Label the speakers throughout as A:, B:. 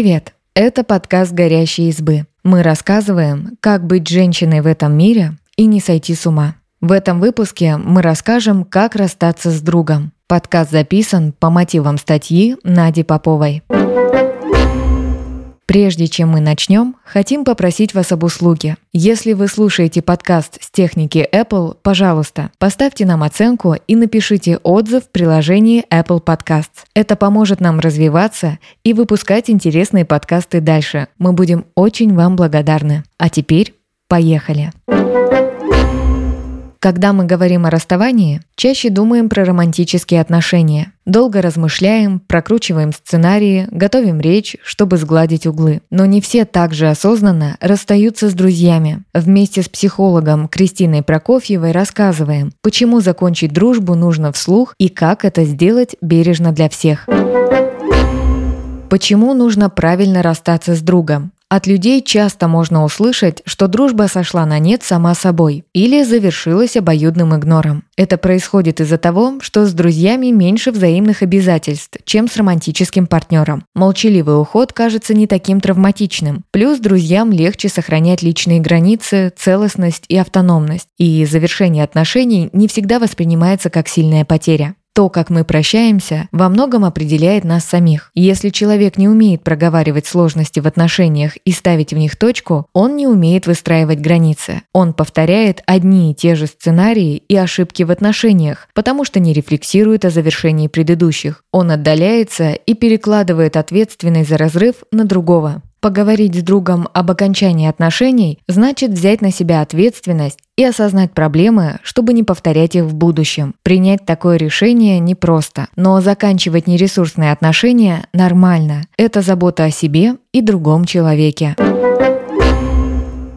A: Привет! Это подкаст «Горящие избы». Мы рассказываем, как быть женщиной в этом мире и не сойти с ума. В этом выпуске мы расскажем, как расстаться с другом. Подкаст записан по мотивам статьи Нади Поповой. Прежде чем мы начнем, хотим попросить вас об услуге. Если вы слушаете подкаст с техники Apple, пожалуйста, поставьте нам оценку и напишите отзыв в приложении Apple Podcasts. Это поможет нам развиваться и выпускать интересные подкасты дальше. Мы будем очень вам благодарны. А теперь поехали! Когда мы говорим о расставании, чаще думаем про романтические отношения. Долго размышляем, прокручиваем сценарии, готовим речь, чтобы сгладить углы. Но не все так же осознанно расстаются с друзьями. Вместе с психологом Кристиной Прокофьевой рассказываем, почему закончить дружбу нужно вслух и как это сделать бережно для всех. Почему нужно правильно расстаться с другом? От людей часто можно услышать, что дружба сошла на нет сама собой или завершилась обоюдным игнором. Это происходит из-за того, что с друзьями меньше взаимных обязательств, чем с романтическим партнером. Молчаливый уход кажется не таким травматичным. Плюс друзьям легче сохранять личные границы, целостность и автономность. И завершение отношений не всегда воспринимается как сильная потеря. То, как мы прощаемся, во многом определяет нас самих. Если человек не умеет проговаривать сложности в отношениях и ставить в них точку, он не умеет выстраивать границы. Он повторяет одни и те же сценарии и ошибки в отношениях, потому что не рефлексирует о завершении предыдущих. Он отдаляется и перекладывает ответственность за разрыв на другого. Поговорить с другом об окончании отношений значит взять на себя ответственность и осознать проблемы, чтобы не повторять их в будущем. Принять такое решение непросто, но заканчивать нересурсные отношения нормально. Это забота о себе и другом человеке.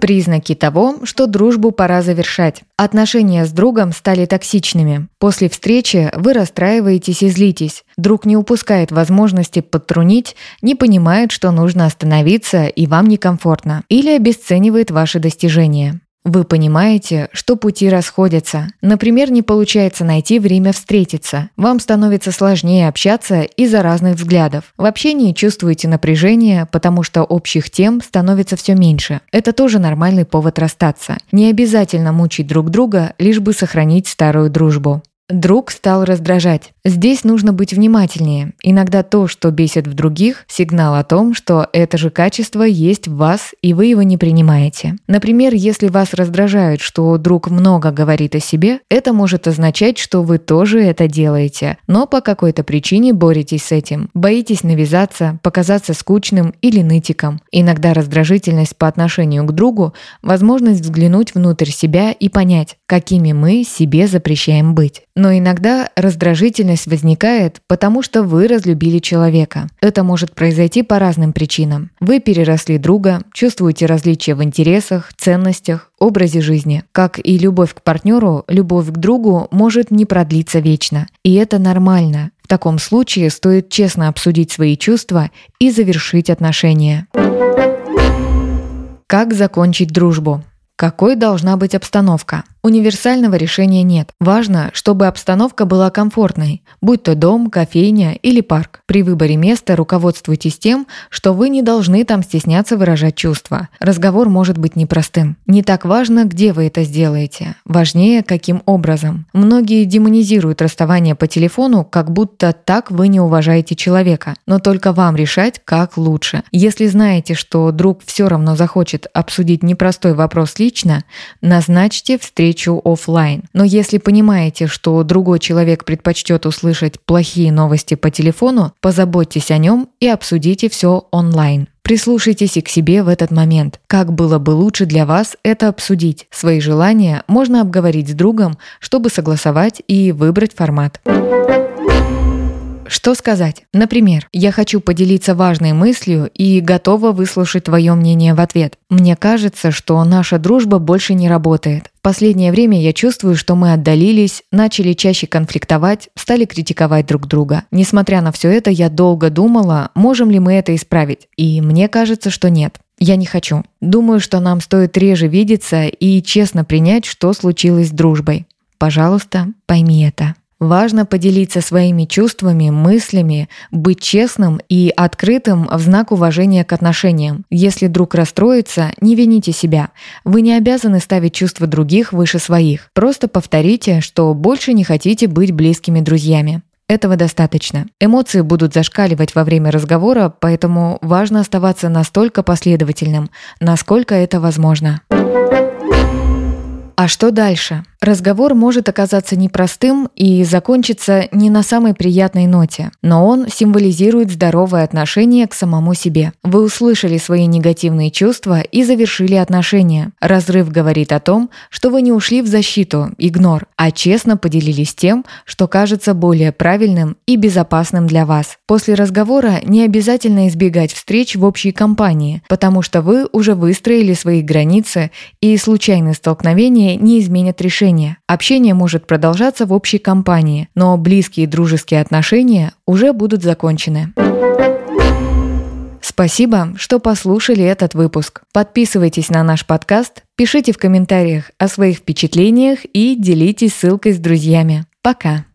A: Признаки того, что дружбу пора завершать. Отношения с другом стали токсичными. После встречи вы расстраиваетесь и злитесь. Друг не упускает возможности подтрунить, не понимает, что нужно остановиться и вам некомфортно, или обесценивает ваши достижения. Вы понимаете, что пути расходятся. Например, не получается найти время встретиться. Вам становится сложнее общаться из-за разных взглядов. В общении чувствуете напряжение, потому что общих тем становится все меньше. Это тоже нормальный повод расстаться. Не обязательно мучить друг друга, лишь бы сохранить старую дружбу. Друг стал раздражать. Здесь нужно быть внимательнее. Иногда то, что бесит в других, сигнал о том, что это же качество есть в вас, и вы его не принимаете. Например, если вас раздражает, что друг много говорит о себе, это может означать, что вы тоже это делаете, но по какой-то причине боретесь с этим. Боитесь навязаться, показаться скучным или нытиком. Иногда раздражительность по отношению к другу – возможность взглянуть внутрь себя и понять, какими мы себе запрещаем быть. Но иногда раздражительность возникает, потому что вы разлюбили человека. Это может произойти по разным причинам. Вы переросли друга, чувствуете различия в интересах, ценностях, образе жизни. Как и любовь к партнеру, любовь к другу может не продлиться вечно. И это нормально. В таком случае стоит честно обсудить свои чувства и завершить отношения. Как закончить дружбу? Какой должна быть обстановка? Универсального решения нет. Важно, чтобы обстановка была комфортной, будь то дом, кофейня или парк. При выборе места руководствуйтесь тем, что вы не должны там стесняться выражать чувства. Разговор может быть непростым. Не так важно, где вы это сделаете. Важнее, каким образом. Многие демонизируют расставание по телефону, как будто так вы не уважаете человека. Но только вам решать, как лучше. Если знаете, что друг все равно захочет обсудить непростой вопрос лично, назначьте встречу встречу офлайн. Но если понимаете, что другой человек предпочтет услышать плохие новости по телефону, позаботьтесь о нем и обсудите все онлайн. Прислушайтесь и к себе в этот момент. Как было бы лучше для вас это обсудить? Свои желания можно обговорить с другом, чтобы согласовать и выбрать формат. Что сказать? Например, я хочу поделиться важной мыслью и готова выслушать твое мнение в ответ. Мне кажется, что наша дружба больше не работает. В последнее время я чувствую, что мы отдалились, начали чаще конфликтовать, стали критиковать друг друга. Несмотря на все это, я долго думала, можем ли мы это исправить. И мне кажется, что нет. Я не хочу. Думаю, что нам стоит реже видеться и честно принять, что случилось с дружбой. Пожалуйста, пойми это. Важно поделиться своими чувствами, мыслями, быть честным и открытым в знак уважения к отношениям. Если друг расстроится, не вините себя. Вы не обязаны ставить чувства других выше своих. Просто повторите, что больше не хотите быть близкими друзьями. Этого достаточно. Эмоции будут зашкаливать во время разговора, поэтому важно оставаться настолько последовательным, насколько это возможно. А что дальше? Разговор может оказаться непростым и закончиться не на самой приятной ноте, но он символизирует здоровое отношение к самому себе. Вы услышали свои негативные чувства и завершили отношения. Разрыв говорит о том, что вы не ушли в защиту, игнор, а честно поделились тем, что кажется более правильным и безопасным для вас. После разговора не обязательно избегать встреч в общей компании, потому что вы уже выстроили свои границы и случайные столкновения не изменят решение общения. Общение может продолжаться в общей компании, но близкие дружеские отношения уже будут закончены. Спасибо, что послушали этот выпуск. Подписывайтесь на наш подкаст, пишите в комментариях о своих впечатлениях и делитесь ссылкой с друзьями. Пока!